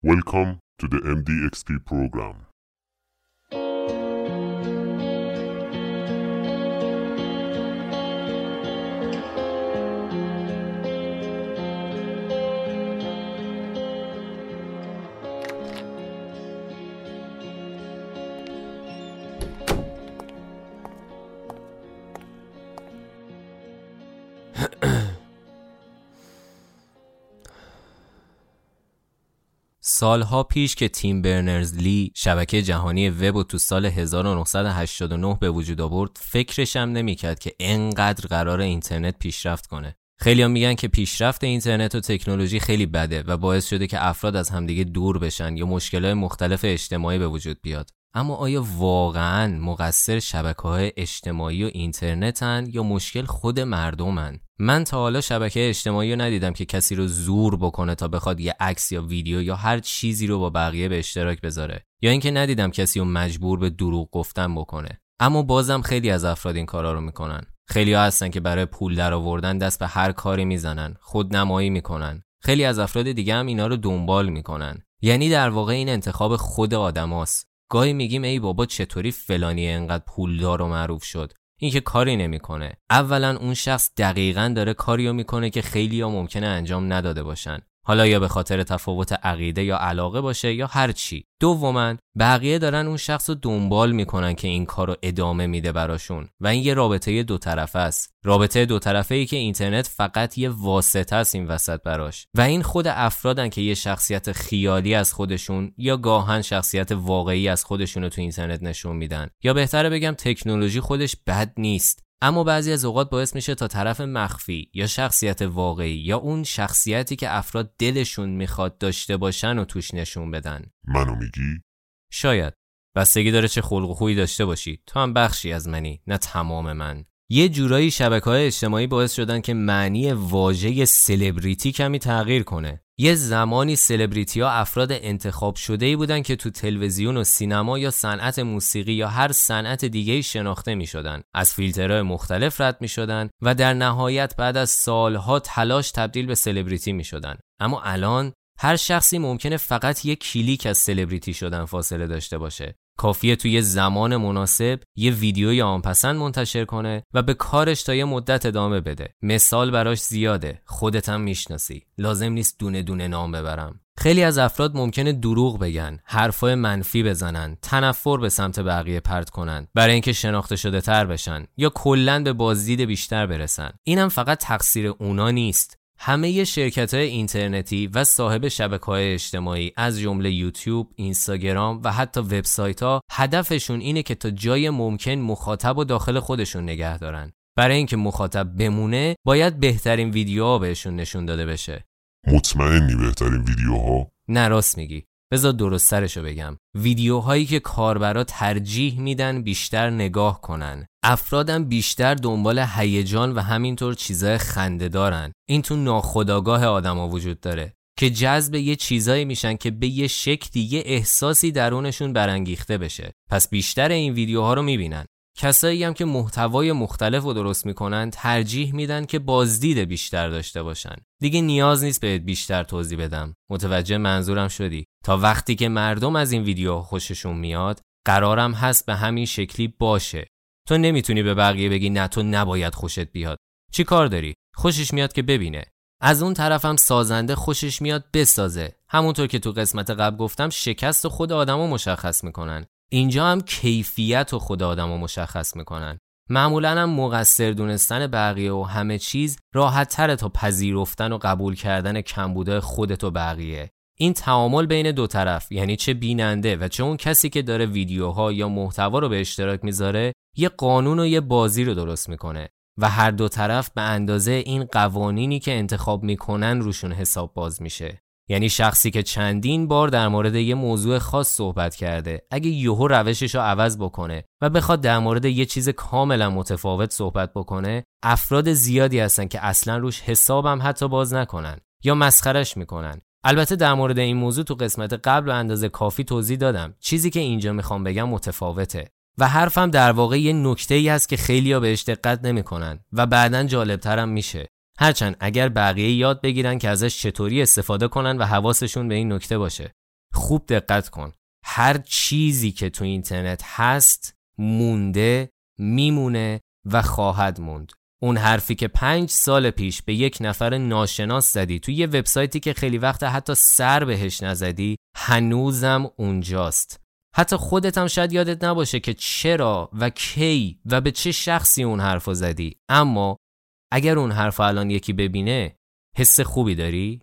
Welcome to the MDXP program. سالها پیش که تیم برنرز لی شبکه جهانی وب و تو سال 1989 به وجود آورد فکرشم نمی‌کرد که انقدر قرار اینترنت پیشرفت کنه. خیلی هم میگن که پیشرفت اینترنت و تکنولوژی خیلی بده و باعث شده که افراد از همدیگه دور بشن یا مشکلات مختلف اجتماعی به وجود بیاد. اما آیا واقعا مقصر شبکه های اجتماعی و اینترنتن یا مشکل خود مردمن؟ من تا حالا شبکه اجتماعی رو ندیدم که کسی رو زور بکنه تا بخواد یه عکس یا ویدیو یا هر چیزی رو با بقیه به اشتراک بذاره. یا اینکه ندیدم کسی رو مجبور به دروغ گفتن بکنه. اما بازم خیلی از افراد این کارا رو می‌کنن. خیلی ها هستن که برای پول در آوردن دست به هر کاری می‌زنن خود نمایی می‌کنن. خیلی از افراد دیگه هم اینا رو دنبال می‌کنن. یعنی در واقع این انتخاب خود آدماست. گاهی میگیم ای بابا چطوری فلانی انقدر پولدار و معروف شد؟ این که کاری نمی‌کنه. اولا اون شخص دقیقا داره کاریو می‌کنه که خیلی ها ممکنه انجام نداده باشن. حالا یا به خاطر تفاوت عقیده یا علاقه باشه یا هر چی. دوما بقیه دارن اون شخص رو دنبال می‌کنن که این کار رو ادامه میده براشون. و این یه رابطه دو طرفه است. رابطه دو طرفه ای که اینترنت فقط یه واسطه است این وسط براش. و این خود افرادن که یه شخصیت خیالی از خودشون یا گاهن شخصیت واقعی از خودشون رو تو اینترنت نشون میدن. یا بهتره بگم تکنولوژی خودش بد نیست. اما بعضی از اوقات باعث میشه تا طرف مخفی یا شخصیت واقعی یا اون شخصیتی که افراد دلشون می‌خواد داشته باشن و توش نشون بدن. منو میگی؟ شاید. بستگی داره چه خلق و خویی داشته باشی. تو هم بخشی از منی نه تمام من. یه جورایی شبکه های اجتماعی باعث شدن که معنی واژه سلبریتی کمی تغییر کنه. یه زمانی سلبریتی ها افراد انتخاب شده ای بودن که تو تلویزیون و سینما یا صنعت موسیقی یا هر صنعت دیگه شناخته می شدن. از فیلترهای مختلف رد می شدن و در نهایت بعد از سالها تلاش تبدیل به سلبریتی می شدن. اما الان هر شخصی ممکنه فقط یک کلیک از سلبریتی شدن فاصله داشته باشه کافیه توی زمان مناسب یه ویدیوی آنپسند منتشر کنه و به کارش تا یه مدت ادامه بده. مثال براش زیاده. خودت هم می‌شناسی. لازم نیست دونه دونه نام ببرم. خیلی از افراد ممکنه دروغ بگن حرفای منفی بزنن تنفر به سمت بقیه پرت کنن برای اینکه شناخته شده تر بشن یا کلا به بازدید بیشتر برسن. اینم فقط تقصیر اونا نیست. همه شرکت های اینترنتی و صاحب شبکه های اجتماعی از جمله یوتیوب، اینستاگرام و حتی وبسایت ها هدفشون اینه که تا جای ممکن مخاطب و داخل خودشون نگه دارن. برای اینکه مخاطب بمونه باید بهترین ویدیوها بهشون نشون داده بشه. مطمئنی بهترین ویدیوها؟ نه راست میگی. بذار درست سرشو بگم. ویدیوهایی که کاربرا ترجیح میدن بیشتر نگاه کنن. افرادم بیشتر دنبال هیجان و همینطور چیزای خنده دارن. این تو ناخداگاه آدما وجود داره. که جذب یه چیزایی میشن که به یه شکلی یه احساسی درونشون برانگیخته بشه. پس بیشتر این ویدیوها رو می‌بینن. کسایی هم که محتوای مختلف رو درست می‌کنن ترجیح میدن که بازدید بیشتر داشته باشن. دیگه نیاز نیست بهت بیشتر توضیح بدم. متوجه منظورم شدی. تا وقتی که مردم از این ویدیو خوششون میاد قرارم هست به همین شکلی باشه. تو نمی‌تونی به بقیه بگی نه تو نباید خوشت بیاد. چی کار داری؟ خوشش میاد که ببینه. از اون طرفم سازنده خوشش میاد بسازه. همونطور که تو قسمت قبل گفتم شکست خود آدمو مشخص می‌کنن. اینجا هم کیفیت و خود آدم رو مشخص می‌کنن. معمولا هم مقصر دونستن بقیه و همه چیز راحت تره تا پذیرفتن و قبول کردن کمبوده خودت و بقیه. این تعامل بین دو طرف یعنی چه بیننده و چه اون کسی که داره ویدیوها یا محتوا رو به اشتراک می‌ذاره یه قانون و یه بازی رو درست می‌کنه و هر دو طرف به اندازه این قوانینی که انتخاب می‌کنن روشون حساب باز میشه. یعنی شخصی که چندین بار در مورد یه موضوع خاص صحبت کرده اگه یهو روشش رو عوض بکنه و بخواد در مورد یه چیز کاملا متفاوت صحبت بکنه افراد زیادی هستن که اصلا روش حسابم حتی باز نکنن یا مسخرش می‌کنن. البته در مورد این موضوع تو قسمت قبل و اندازه کافی توضیح دادم. چیزی که اینجا می‌خوام بگم متفاوته و حرفم در واقع یه نکته ای هست که خیلیا بهش دقت نمی‌کنن و بعدا جالبترم میشه. هرچند اگر بقیه یاد بگیرن که ازش چطوری استفاده کنن و حواسشون به این نکته باشه. خوب دقت کن. هر چیزی که تو اینترنت هست مونده میمونه و خواهد موند. اون حرفی که پنج سال پیش به یک نفر ناشناس زدی توی یه وبسایتی که خیلی وقت حتی سر بهش نزدی هنوزم اونجاست. حتی خودت هم شاید یادت نباشه که چرا و کی و به چه شخصی اون حرفو زدی. اما اگر اون حرف الان یکی ببینه حس خوبی داری؟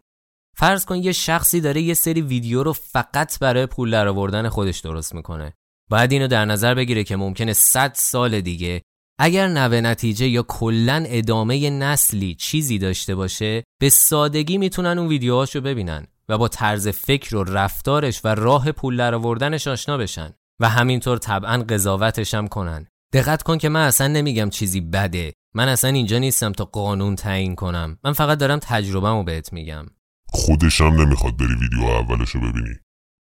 فرض کن یه شخصی داره یه سری ویدیو رو فقط برای پول درآوردن خودش درست می‌کنه باید اینو در نظر بگیره که ممکنه 100 سال دیگه اگر نوه نتیجه یا کلا ادامه نسلی چیزی داشته باشه به سادگی می‌تونن اون ویدیوهاشو ببینن و با طرز فکر و رفتارش و راه پول درآوردنش آشنا بشن و همینطور طبعا قضاوتش هم کنن دقت کن که من اصلا نمیگم چیزی بده من اصلا اینجا نیستم تا قانون تعیین کنم. من فقط دارم تجربهمو بهت میگم. خودشم نمی‌خواد بری ویدیو اولشو ببینی.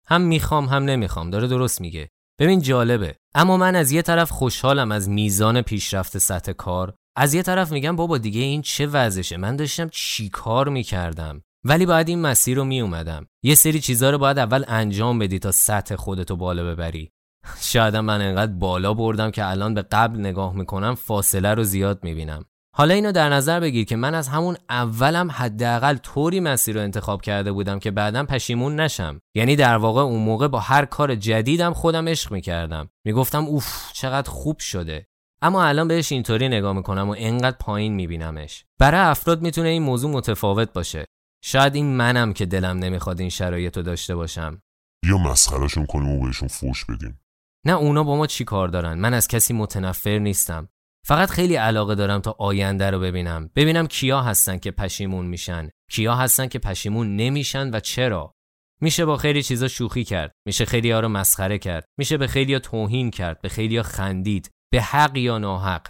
هم می‌خوام هم نمی‌خوام. داره درست میگه. ببین جالبه. اما من از یه طرف خوشحالم از میزان پیشرفت سطح کار. از یه طرف میگم بابا دیگه این چه وضعشه؟ من داشتم چی کار می‌کردم؟ ولی باید این مسیر رو میومدم. یه سری چیزها رو باید اول انجام بدی تا سطح خودتو بالا ببری. شاید من انقدر بالا بردم که الان به قبل نگاه می‌کنم فاصله رو زیاد می‌بینم. حالا اینو در نظر بگیر که من از همون اولم حداقل طوری مسیر رو انتخاب کرده بودم که بعدم پشیمون نشم. یعنی در واقع اون موقع با هر کار جدیدم خودم عشق می‌کردم. می‌گفتم اوف چقدر خوب شده. اما الان بهش اینطوری نگاه می‌کنم و انقدر پایین میبینمش. برای افراد می‌تونه این موضوع متفاوت باشه. شاید این منم که دلم نمی‌خواد این شرایط رو داشته باشم. یا مسخرهشون کنیم و بهشون فوش بدیم. نه اونا با ما چی کار دارن؟ من از کسی متنفر نیستم. فقط خیلی علاقه دارم تا آینده رو ببینم. ببینم کیا هستن که پشیمون میشن. کیا هستن که پشیمون نمیشن و چرا؟ میشه با خیلی چیزا شوخی کرد. میشه خیلی ها رو مسخره کرد. میشه به خیلی ها توهین کرد. به خیلی ها خندید. به حق یا ناحق.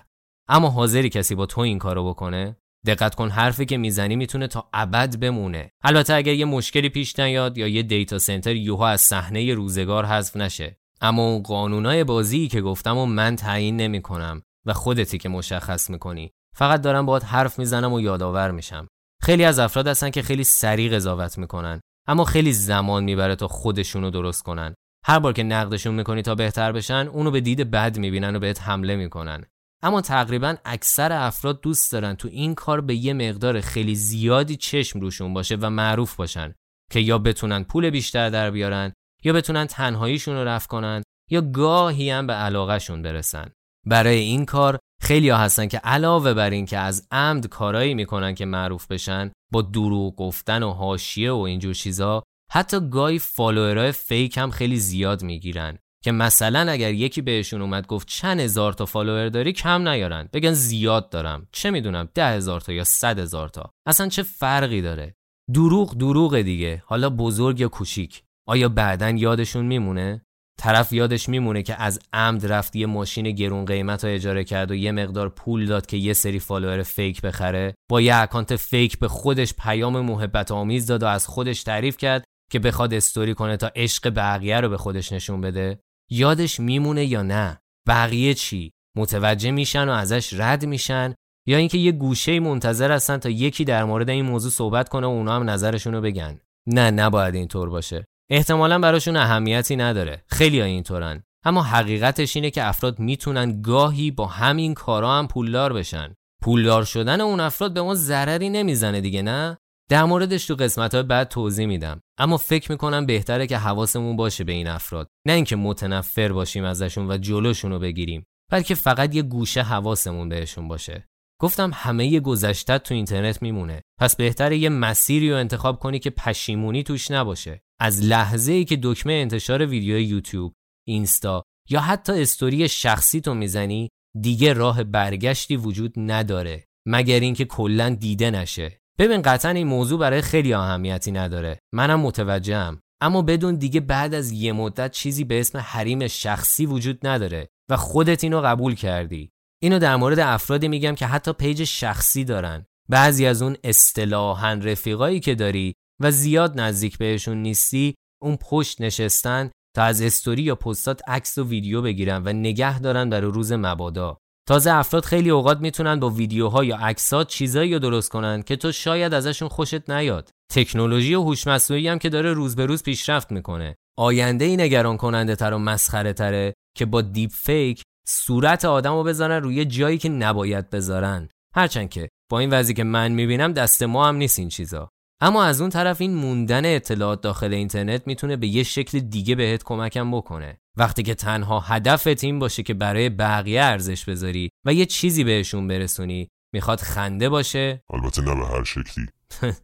اما حاضری کسی با تو این کارو بکنه؟ دقت کن حرفی که می‌زنی می‌تونه تا ابد بمونه. البته اگر یه مشکلی پیش نیاد یا یه دیتا سنتر یوها از صحنه روزگار حذف نشه. اما اون قانونای بازی که گفتم و من تعیین نمی‌کنم و خودتی که مشخص می‌کنی. فقط دارم باهات حرف می‌زنم و یادآور میشم. خیلی از افراد هستن که خیلی سریع قضاوت می‌کنن اما خیلی زمان می‌بره تا خودشونو درست کنن. هر بار که نقدشون می‌کنی تا بهتر بشن اونو به دید بد می‌بینن و بهت حمله می‌کنن. اما تقریبا اکثر افراد دوست دارن تو این کار به یه مقدار خیلی زیادی چشم روشون باشه و معروف باشن که یا بتونن پول بیشتر در بیارن یا بتونن تنهاییشون رو رفع کنن یا گاهی هم به علاقهشون برسن. برای این کار خیلی ها هستن که علاوه بر این که از عمد کارایی می‌کنن که معروف بشن با دروغ گفتن و حاشیه و اینجور چیزا حتی گاهی فالوورای فیک هم خیلی زیاد می‌گیرن که مثلا اگر یکی بهشون اومد گفت چند هزار تا follower داری کم نیارن. بگن زیاد دارم. چه می‌دونم ده هزار تا یا صد هزار تا. اصلا چه فرقی داره؟ دروغ دروغ دیگه. حالا بزرگ یا کوچیک. آیا بعدا یادشون میمونه؟ طرف یادش میمونه که از عمد رفت یه ماشین گرون قیمت ها اجاره کرد و یه مقدار پول داد که یه سری follower fake بخره. با یه account fake به خودش پیام محبت آمیز داد و از خودش تعریف کرد که بخواد استوری کنه تا عشق بقیه رو به خودش نشون بده. یادش میمونه یا نه؟ بقیه چی؟ متوجه میشن و ازش رد میشن؟ یا اینکه یه گوشه منتظر هستن تا یکی در مورد این موضوع صحبت کنه و اونا هم نظرشون رو بگن؟ نه نباید اینطور باشه. احتمالا براشون اهمیتی نداره. خیلی ها اینطورن. اما حقیقتش اینه که افراد می‌تونن گاهی با همین کارا هم پولدار بشن. پولدار شدن اون افراد به ما ضرری نمی‌زنه دیگه نه؟ در موردش تو قسمت های بعد توضیح میدم. اما فکر می‌کنم بهتره که حواسمون باشه به این افراد. نه اینکه متنفر باشیم ازشون و جلوشون رو بگیریم بلکه فقط یه گوشه حواسمون بهشون باشه. گفتم همه گذشته تو اینترنت میمونه. پس بهتره یه مسیری رو انتخاب کنی که پشیمونی توش نباشه. از لحظه ای که دکمه انتشار ویدیو یوتیوب اینستا یا حتی استوری شخصی تو می‌زنی دیگه راه برگشتی وجود نداره مگر اینکه کلا دیده نشه. ببین قطعا این موضوع برای خیلی اهمیتی نداره. منم متوجهم. اما بدون دیگه بعد از یه مدت چیزی به اسم حریم شخصی وجود نداره و خودت اینو قبول کردی. اینو در مورد افرادی میگم که حتی page شخصی دارن. بعضی از اون اصطلاحا رفیقایی که داری و زیاد نزدیک بهشون نیستی اون پشت نشستن تا از استوری یا پستات عکس و ویدیو بگیرن و نگه دارن برای روز مبادا. تازه افراد خیلی اوقات می‌تونن با ویدیوها یا عکسات چیزایی رو درست کنن که تو شاید ازشون خوشت نیاد. تکنولوژی و هوش مصنوعی هم که داره روز به روز پیشرفت می‌کنه. آینده ای نگران کننده تر و مسخره تره که با دیپ فیک صورت آدم رو بذارن روی جایی که نباید بذارن. هرچند که با این وضعی که من می‌بینم دست ما هم نیست این چیزا. اما از اون طرف این موندن اطلاعات داخل اینترنت می‌تونه به یه شکل دیگه بهت کمکم بکنه. وقتی که تنها هدفت این باشه که برای بقیه ارزش بذاری و یه چیزی بهشون برسونی می‌خواد خنده باشه. البته نه به هر شکلی.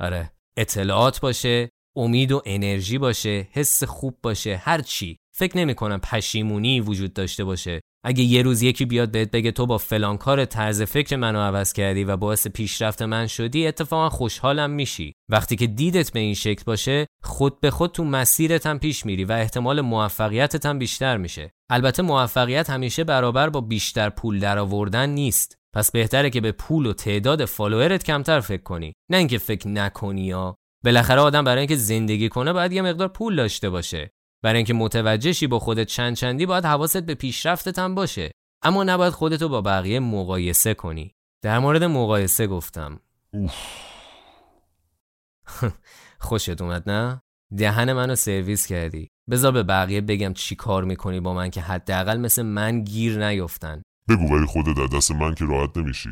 آره. اطلاعات باشه امید و انرژی باشه حس خوب باشه هر چی. فکر نمی کنم پشیمونی وجود داشته باشه. اگه یه روز یکی بیاد بهت بگه تو با فلان کار طرز فکر منو عوض کردی و باعث پیشرفت من شدی اتفاقا خوشحالم میشی. وقتی که دیدت به این شکل باشه خود به خود تو مسیرت هم پیش میری و احتمال موفقیتت هم بیشتر میشه. البته موفقیت همیشه برابر با بیشتر پول درآوردن نیست. پس بهتره که به پول و تعداد فالوورت کمتر فکر کنی. نه اینکه فکر نکنی یا. بالاخره آدم برای اینکه زندگی کنه باید یه مقدار پول داشته باشه. برای اینکه متوجهشی با خودت چند چندی باید حواست به پیشرفتت هم باشه. اما نباید خودتو با بقیه مقایسه کنی. در مورد مقایسه گفتم. خوشت اومد نه؟ دهن منو سرویس کردی. بذار به بقیه بگم چی کار می‌کنی با من که حداقل مثل من گیر نیفتن بگو ولی خودت در دست من که راحت نمیشی.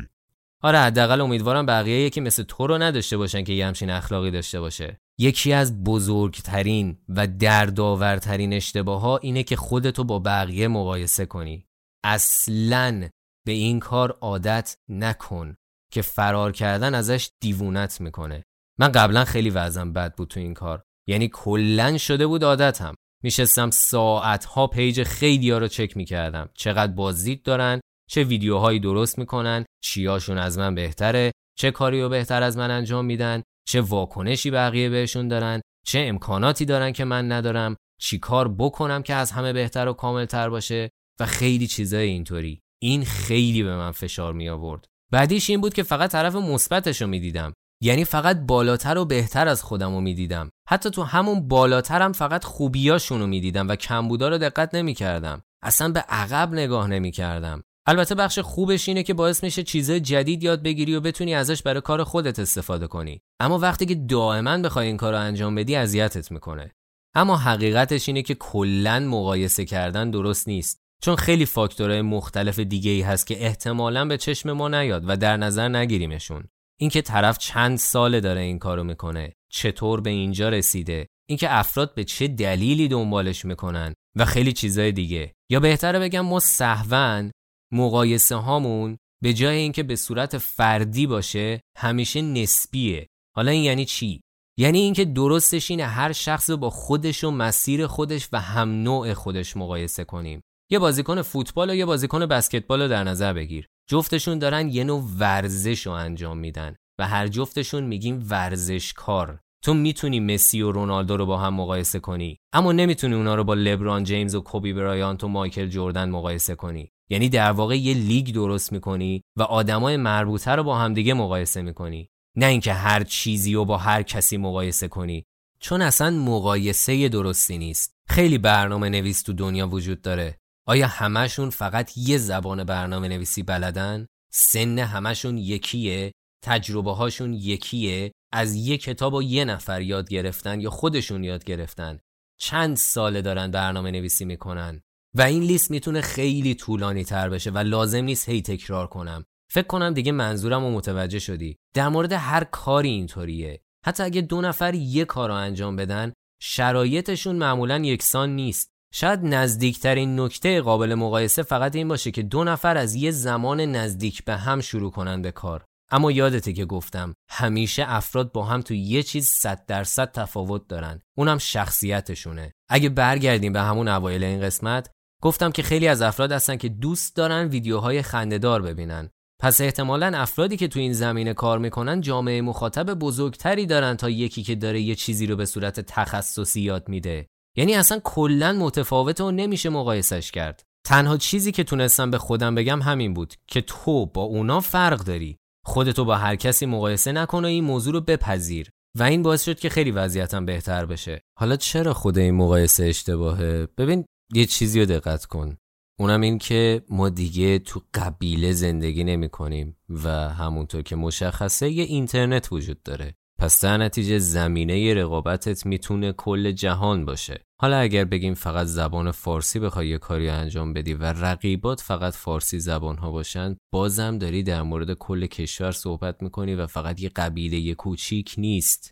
آره حداقل امیدوارم بقیه یکی مثل تو رو نداشته باشن که یه همچین اخلاقی داشته باشه. یکی از بزرگترین و دردآورترین اشتباه ها اینه که خودتو با بقیه مقایسه کنی. اصلا به این کار عادت نکن که فرار کردن ازش دیوونت می‌کنه. من قبلا خیلی وزم بد بود تو این کار. یعنی کلا شده بود عادتم. میشستم ساعتها پیج خیلی ها رو چک می‌کردم. چقدر بازدید دارن چه ویدیوهایی درست می‌کنن چیاشون از من بهتره چه کاری رو بهتر از من انجام میدن. چه واکنشی بقیه بهشون دارن چه امکاناتی دارن که من ندارم چی کار بکنم که از همه بهتر و کاملتر باشه و خیلی چیزای اینطوری. این خیلی به من فشار می آورد بعدیش این بود که فقط طرف مثبتش رو می‌دیدم. یعنی فقط بالاتر و بهتر از خودم رو می‌دیدم. حتی تو همون بالاترم فقط خوبیاشون رو می‌دیدم و کمبودا رو دقت نمی‌کردم. اصلا به عقب نگاه نمی‌کردم. البته بخش خوبش اینه که باعث میشه چیزای جدید یاد بگیری و بتونی ازش برای کار خودت استفاده کنی. اما وقتی که دائما بخوای این کار رو انجام بدی اذیتت می‌کنه. اما حقیقتش اینه که کلا مقایسه کردن درست نیست. چون خیلی فاکتورهای مختلف دیگه ای هست که احتمالا به چشم ما نیاد و در نظر نگیریمشون. اینکه طرف چند ساله داره این کارو می‌کنه چطور به اینجا رسیده اینکه افراد به چه دلیلی دنبالش می‌کنن و خیلی چیزای دیگه. یا بهتره بگم ما سهون مقایسه هامون به جای اینکه به صورت فردی باشه همیشه نسبیه. حالا این یعنی چی؟ یعنی اینکه درستش اینه هر شخص رو با خودش و مسیر خودش و هم نوع خودش مقایسه کنیم. یه بازیکن فوتبال و یه بازیکن بسکتبال رو در نظر بگیر. جفتشون دارن یه نوع ورزش رو انجام میدن و هر جفتشون میگیم ورزشکار. تو می‌تونی مسی و رونالدو رو با هم مقایسه کنی اما نمی‌تونی اونا رو با لبران جیمز و کوبی برایانت و مایکل جردن مقایسه کنی. یعنی در واقع یه لیگ درست می‌کنی و آدمای مربوطه رو با همدیگه مقایسه می‌کنی نه اینکه هر چیزی رو با هر کسی مقایسه کنی چون اصلا مقایسه درستی نیست خیلی برنامه نویس تو دنیا وجود داره آیا همشون فقط یه زبان برنامه نویسی بلدن؟ سن همشون یکیه؟ تجربه هاشون یکیه؟ از یه کتاب و یه نفر یاد گرفتن یا خودشون یاد گرفتن؟ چند ساله دارن برنامه نویسی می‌کنن؟ و این لیست می‌تونه خیلی طولانی تر بشه و لازم نیست هی تکرار کنم. فکر کنم دیگه منظورم رو متوجه شدی. در مورد هر کاری اینطوریه. حتی اگه دو نفر یه کار رو انجام بدن شرایطشون معمولا یکسان نیست. شاید نزدیکترین نکته قابل مقایسه فقط این باشه که دو نفر از یه زمان نزدیک به هم شروع کنن به کار. اما یادته که گفتم همیشه افراد با هم تو یه چیز صد درصد تفاوت دارن. اونم شخصیتشونه. اگه برگردیم به همون اوایل این قسمت گفتم که خیلی از افراد هستن که دوست دارن ویدیوهای خندهدار ببینن. پس احتمالا افرادی که تو این زمینه کار می‌کنن جامعه مخاطب بزرگتری دارن تا یکی که داره یه چیزی رو به صورت تخصصی یاد میده. یعنی اصلا کلا متفاوته و نمیشه مقایسش کرد. تنها چیزی که تونستم به خودم بگم همین بود که تو با اونا فرق داری. خودتو با هر کسی مقایسه نکن و این موضوع رو بپذیر. و این باعث شد که خیلی وضعیتم بهتر بشه. حالا چرا خود این مقایسه اشتباهه؟ ببین یه چیزی رو دقت کن. اونم این که ما دیگه تو قبیله زندگی نمی کنیم و همونطور که مشخصه یه اینترنت وجود داره. پس در نتیجه زمینه رقابتت می‌تونه کل جهان باشه. حالا اگر بگیم فقط زبان فارسی بخوای یه کاری انجام بدی و رقیبات فقط فارسی زبان ها باشن بازم داری در مورد کل کشور صحبت می‌کنی و فقط یه قبیله کوچیک نیست.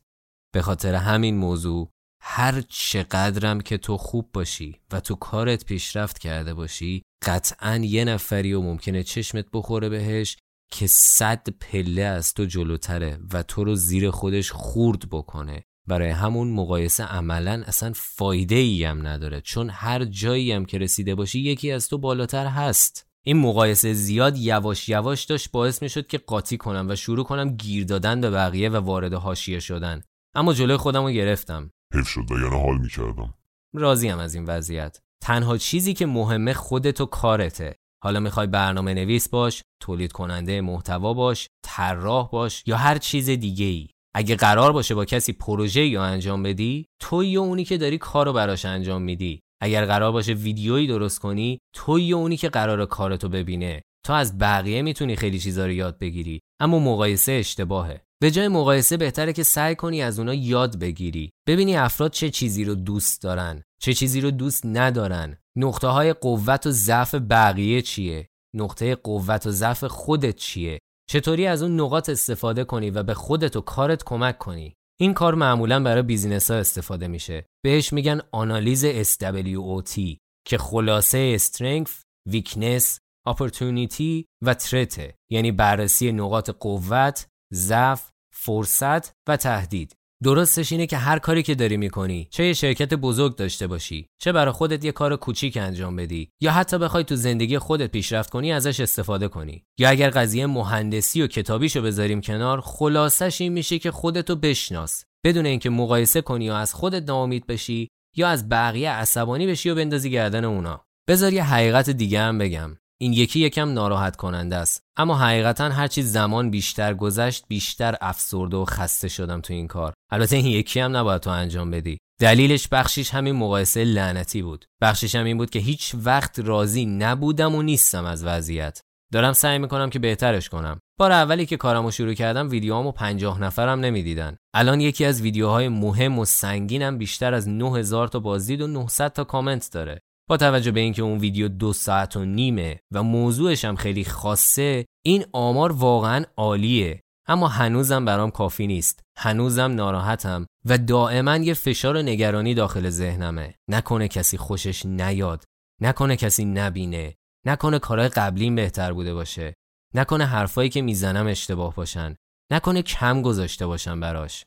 به خاطر همین موضوع هر چقدرم که تو خوب باشی و تو کارت پیشرفت کرده باشی قطعا یه نفری و ممکنه چشمت بخوره بهش که صد پله از تو جلوتره و تو رو زیر خودش خورد بکنه. برای همون مقایسه عملا اصلا فایده ای هم نداره چون هر جایی هم که رسیده باشی یکی از تو بالاتر هست. این مقایسه زیاد یواش یواش داشت باعث می شد که قاطی کنم و شروع کنم گیر دادن به بقیه و وارد حاشیه شدن. اما جلوی خودم رو گرفتم. حیف شد یعنی حال می‌کردم. راضیم از این وضعیت. تنها چیزی که مهمه خودت و کارته. حالا می‌خوای برنامه نویس باش تولید کننده محتوا باش طراح باش یا هر چیز دیگه ای اگه قرار باشه با کسی پروژه یا انجام بدی تو یا اونی که داری کارو براش انجام میدی. اگر قرار باشه ویدیویی درست کنی تو یا اونی که قرار کارتو ببینه. تو از بقیه می‌تونی خیلی چیزا رو یاد بگیری. اما مقایسه اشتباهه. به جای مقایسه بهتره که سعی کنی از اونا یاد بگیری. ببینی افراد چه چیزی رو دوست دارن چه چیزی رو دوست ندارن. نقطه های قوت و ضعف بقیه چیه؟ نقطه قوت و ضعف خودت چیه؟ چطوری از اون نقاط استفاده کنی و به خودت و کارت کمک کنی؟ این کار معمولا برای بیزینس ها استفاده میشه. بهش میگن آنالیز SWOT که خلاصه Strength, Weakness, Opportunity و Threat. یعنی بررسی نقاط قوت، ضعف، فرصت و تهدید. درستش اینه که هر کاری که داری می‌کنی چه یه شرکت بزرگ داشته باشی چه برای خودت یه کار کوچیک انجام بدی یا حتی بخوای تو زندگی خودت پیشرفت کنی ازش استفاده کنی. یا اگر قضیه مهندسی و کتابیشو بذاریم کنار خلاصش این میشه که خودتو بشناس. بدون اینکه مقایسه کنی یا از خودت ناامید بشی یا از بقیه عصبانی بشی و بندازی گردن اونا. بذار یه حقیقت دیگه هم بگم. این یکی یکم ناراحت کننده است. اما حقیقتا هرچی زمان بیشتر گذشت بیشتر افسرده و خسته شدم تو این کار. البته این یکی هم نباید تو انجام بدی. دلیلش بخشیش همین مقایسه لعنتی بود. بخشیش هم این بود که هیچ وقت راضی نبودم و نیستم از وضعیت. دارم سعی می‌کنم که بهترش کنم. بار اولی که کارمو شروع کردم ویدیوهامو 50 نفرم نمی‌دیدن. الان یکی از ویدیوهای مهم و سنگینم بیشتر از 9000 تا بازدید و 900 تا کامنت داره. با توجه به اینکه اون ویدیو دو ساعت و نیمه و موضوعش هم خیلی خاصه این آمار واقعا عالیه. اما هنوزم برام کافی نیست. هنوزم ناراحتم و دائما یه فشار و نگرانی داخل ذهنمه. نکنه کسی خوشش نیاد. نکنه کسی نبینه. نکنه کارهای قبلیم بهتر بوده باشه. نکنه حرفایی که می‌زنم اشتباه باشن. نکنه کم گذاشته باشم براش.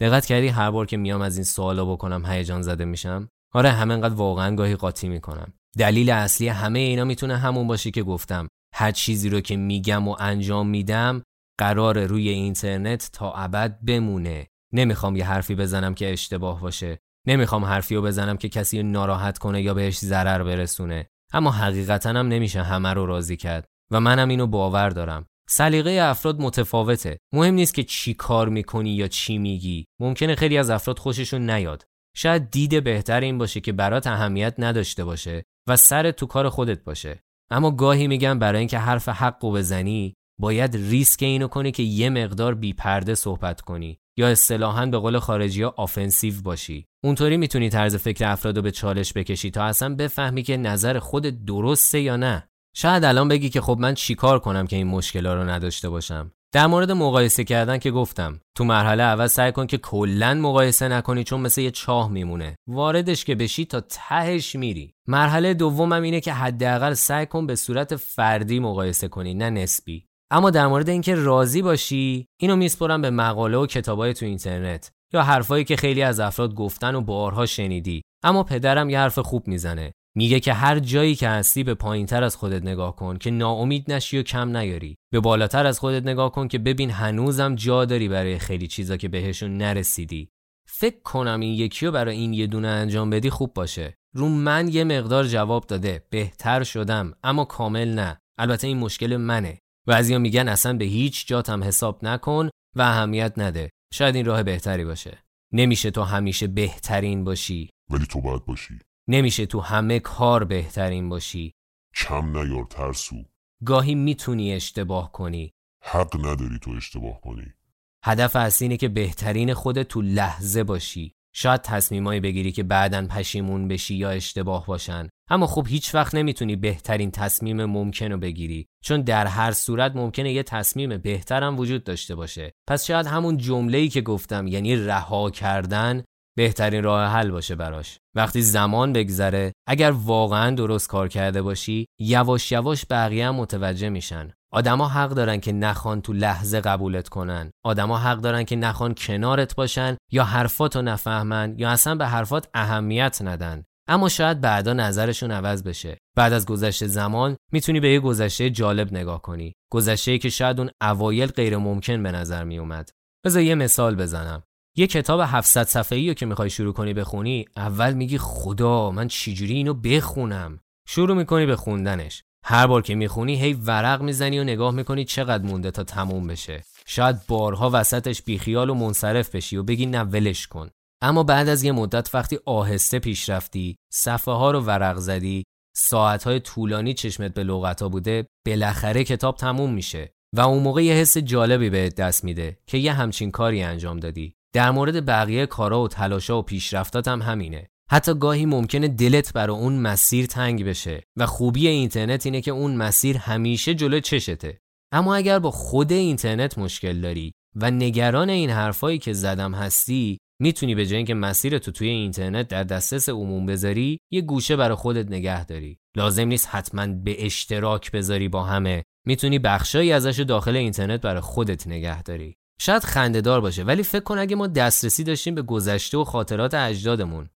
دقت کردی هر بار که میام از این سوالا بکنم هیجان زده میشم؟ آره همینقدر واقعا گاهی قاطی می‌کنم. دلیل اصلی همه اینا می‌تونه همون باشه که گفتم. هر چیزی رو که میگم و انجام میدم قرار روی اینترنت تا ابد بمونه. نمی‌خوام یه حرفی بزنم که اشتباه باشه. نمی‌خوام حرفی رو بزنم که کسی ناراحت کنه یا بهش ضرر برسونه. اما حقیقتا هم نمیشه همه رو راضی کرد. و منم اینو باور دارم. سلیقه افراد متفاوته. مهم نیست که چی کار می‌کنی یا چی میگی. ممکنه خیلی از افراد خوششون نیاد. شاید دید بهتر این باشه که برات اهمیت نداشته باشه و سر تو کار خودت باشه. اما گاهی میگم برای اینکه حرف حق و بزنی باید ریسک اینو کنی که یه مقدار بی پرده صحبت کنی یا اصطلاحا به قول خارجی ها offensive باشی. اونطوری می‌تونی طرز فکر افراد رو به چالش بکشی تا اصلا بفهمی که نظر خودت درسته یا نه. شاید الان بگی که خب من چیکار کنم که این مشکلا رو نداشته باشم. در مورد مقایسه کردن که گفتم تو مرحله اول سعی کن که کلا مقایسه نکنی چون مثل یه چاه میمونه. واردش که بشی تا تهش میری. مرحله دومم اینه که حداقل سعی کن به صورت فردی مقایسه کنی نه نسبی. اما در مورد اینکه راضی باشی اینو میسپرم به مقاله و کتابای تو اینترنت یا حرفایی که خیلی از افراد گفتن و بارها شنیدی. اما پدرم یه حرف خوب می‌زنه. میگه که هر جایی که هستی به پایینتر از خودت نگاه کن که ناامید نشی و کم نیاری. به بالاتر از خودت نگاه کن که ببین هنوزم جا داری برای خیلی چیزا که بهشون نرسیدی. فکر کنم این یکی رو برای این یه دونه انجام بدی خوب باشه. رو من یه مقدار جواب داده. بهتر شدم اما کامل نه. البته این مشکل منه. بعضیا میگن اصلا به هیچ جاتم حساب نکن و اهمیت نده. شاید این راه بهتری باشه. نمیشه تو همیشه بهترین باشی. ولی تو باید باشی. نمیشه تو همه کار بهترین باشی. کم نیار ترسو. گاهی می‌تونی اشتباه کنی. حق نداری تو اشتباه کنی. هدف اصلی اینه که بهترین خودت تو لحظه باشی. شاید تصمیمایی بگیری که بعدا پشیمون بشی یا اشتباه باشن. اما خب هیچ وقت نمی‌تونی بهترین تصمیم ممکن رو بگیری. چون در هر صورت ممکنه یه تصمیم بهترم وجود داشته باشه. پس شاید همون جمله‌ای که گفتم یعنی رها کردن بهترین راه حل باشه براش. وقتی زمان بگذره اگر واقعا درست کار کرده باشی یواش یواش بقیه هم متوجه میشن. آدما حق دارن که نخوان تو لحظه قبولت کنن. آدما حق دارن که نخوان کنارت باشن یا حرفاتو نفهمن یا اصلا به حرفات اهمیت ندن. اما شاید بعدا نظرشون عوض بشه. بعد از گذشته زمان می‌تونی به یه گذشته جالب نگاه کنی. گذشته که شاید اون اوایل غیر ممکن به نظر میومد بذار یه مثال بزنم. یه کتاب 700 صفحه‌ای رو که می‌خوای شروع کنی بخونی اول میگی خدا من چجوری اینو بخونم؟ شروع می‌کنی به خوندنش. هر بار که می‌خونی هی ورق می‌زنی و نگاه می‌کنی چقدر مونده تا تموم بشه. شاید بارها وسطش بیخیال و منصرف بشی و بگی نه ولش کن. اما بعد از یه مدت وقتی آهسته پیش رفتی صفحه ها رو ورق زدی ساعت های طولانی چشمت به لغتا بوده بالاخره کتاب تموم میشه و اون موقع یه حس جالبی بهت دست میده که یه همچین کاری انجام دادی. در مورد بقیه کارا و تلاشا و پیشرفتات هم همینه. حتی گاهی ممکنه دلت برای اون مسیر تنگ بشه و خوبی اینترنت اینه که اون مسیر همیشه جلو چشته. اما اگر با خود اینترنت مشکل داری و نگران این حرفایی که زدم هستی می‌تونی به جای اینکه مسیر تو توی اینترنت در دسترس عموم بذاری یه گوشه برای خودت نگه داری. لازم نیست حتما به اشتراک بذاری با همه. می‌تونی بخشایی ازش داخل اینترنت برای خودت نگه داری. شاید خندهدار باشه ولی فکر کن اگه ما دسترسی داشتیم به گذشته و خاطرات اجدادمون.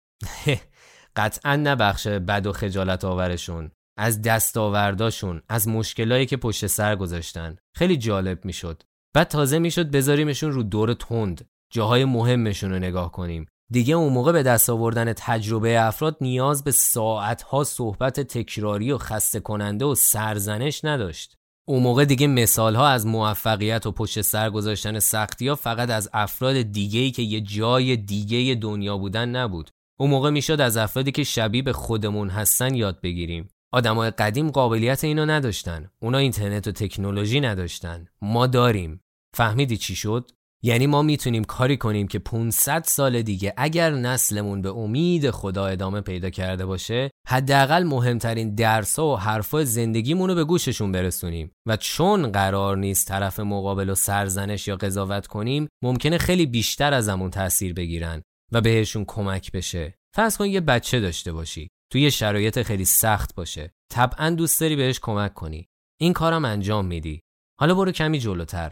قطعا نه بخش بد و خجالت آورشون از دستاورداشون از مشکلایی که پشت سر گذاشتن. خیلی جالب می‌شد. بعد تازه می‌شد بذاریمشون رو دور تند. جاهای مهمشون رو نگاه کنیم. دیگه اون موقع به دست آوردن تجربه افراد نیاز به ساعتها صحبت تکراری و خسته کننده و سرزنش نداشت. اون موقع دیگه مثال ها از موفقیت و پشت سر گذاشتن سختی ها فقط از افراد دیگه‌ای که یه جای دیگه دنیا بودن نبود. اون موقع می‌شد از افرادی که شبیه به خودمون هستن یاد بگیریم. آدمای قدیم قابلیت اینو نداشتن. اونا اینترنت و تکنولوژی نداشتن. ما داریم. فهمیدی چی شد؟ یعنی ما می‌تونیم کاری کنیم که 500 سال دیگه اگر نسلمون به امید خدا ادامه پیدا کرده باشه حداقل مهمترین درسا و حرفا زندگیمون رو به گوششون برسونیم. و چون قرار نیست طرف مقابل و سرزنش یا قضاوت کنیم ممکنه خیلی بیشتر ازمون تاثیر بگیرن و بهشون کمک بشه. فرض کن یه بچه داشته باشی. توی شرایط خیلی سخت باشه. طبعا دوست داری بهش کمک کنی. این کارم انجام میدی. حالا برو کمی جلوتر.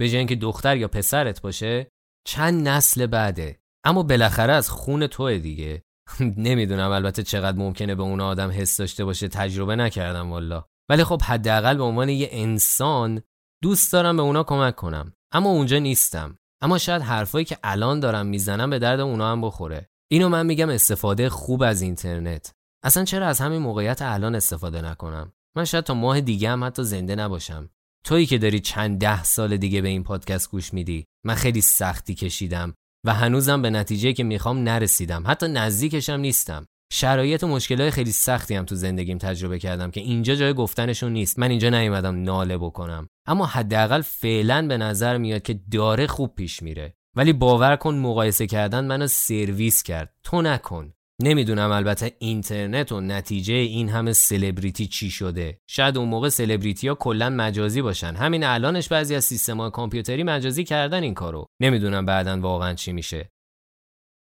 به جای اینکه دختر یا پسرت باشه چند نسل بعده. اما بالاخره از خون توه دیگه. نمی‌دونم البته چقدر ممکنه به اون آدم حس داشته باشه تجربه نکردم والا ولی خب حداقل به عنوان یه انسان دوست دارم به اونا کمک کنم. اما اونجا نیستم. اما شاید حرفایی که الان دارم می‌زنم به درد اونا هم بخوره. اینو من میگم استفاده خوب از اینترنت. اصلا چرا از همین موقعیت الان استفاده نکنم؟ من شاید تا ماه دیگه هم حتی زنده نباشم. تویی که داری چند ده سال دیگه به این پادکست گوش میدی. من خیلی سختی کشیدم و هنوزم به نتیجه که می‌خوام نرسیدم. حتی نزدیکشم نیستم. شرایط و مشکلات خیلی سختی هم تو زندگیم تجربه کردم که اینجا جای گفتنشون نیست. من اینجا نیومدم ناله بکنم. اما حداقل فعلا به نظر میاد که داره خوب پیش میره. ولی باور کن مقایسه کردن منو سرویس کرد. تو نکن. نمی‌دونم البته اینترنت و نتیجه این همه سلبریتی چی شده. شاید اون موقع سلبریتی ها کلا مجازی باشن. همین الانش بعضی از سیستم کامپیوتری مجازی کردن این کارو. نمی‌دونم بعدا واقعا چی میشه.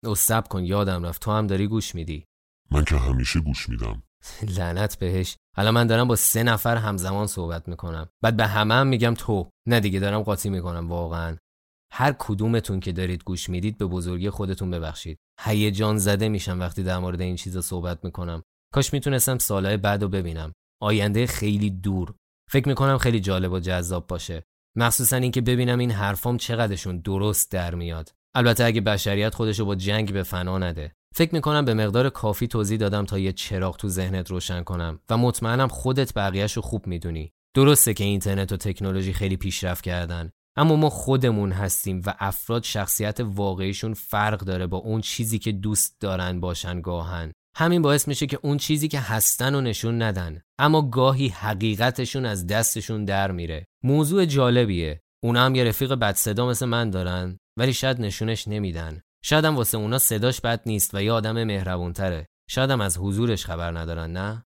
او سب کن یادم رفت. تو هم داری گوش میدی. من که همیشه گوش میدم. لعنت بهش. حالا من دارم با سه نفر همزمان صحبت می‌کنم. بعد به همه هم میگم تو. نه دیگه دارم قاطی می‌کنم واقعا. هر کدومتون که دارید گوش می‌دید به بزرگی خودتون ببخشید. هیجان زده میشم وقتی در مورد این چیزا صحبت می‌کنم. کاش می‌تونستم سالهای بعد رو ببینم. آینده خیلی دور. فکر می‌کنم خیلی جالب و جذاب باشه. مخصوصا اینکه ببینم این حرفام چقدرشون درست در میاد. البته اگه بشریت خودشو با جنگ به فنا نده. فکر می‌کنم به مقدار کافی توضیح دادم تا یه چراغ تو ذهنت روشن کنم و مطمئنم خودت بقیهش رو خوب می‌دونی. درسته که اینترنت و تکنولوژی خیلی پیشرفت کردن. اما ما خودمون هستیم و افراد شخصیت واقعیشون فرق داره با اون چیزی که دوست دارن باشن گاهن. همین باعث میشه که اون چیزی که هستن و نشون ندن. اما گاهی حقیقتشون از دستشون در میره. موضوع جالبیه. اونا هم یه رفیق بد صدا مثل من دارن ولی شاید نشونش نمیدن. شایدم واسه اونا صداش بد نیست و یه آدم مهربونتره. شایدم از حضورش خبر ندارن نه؟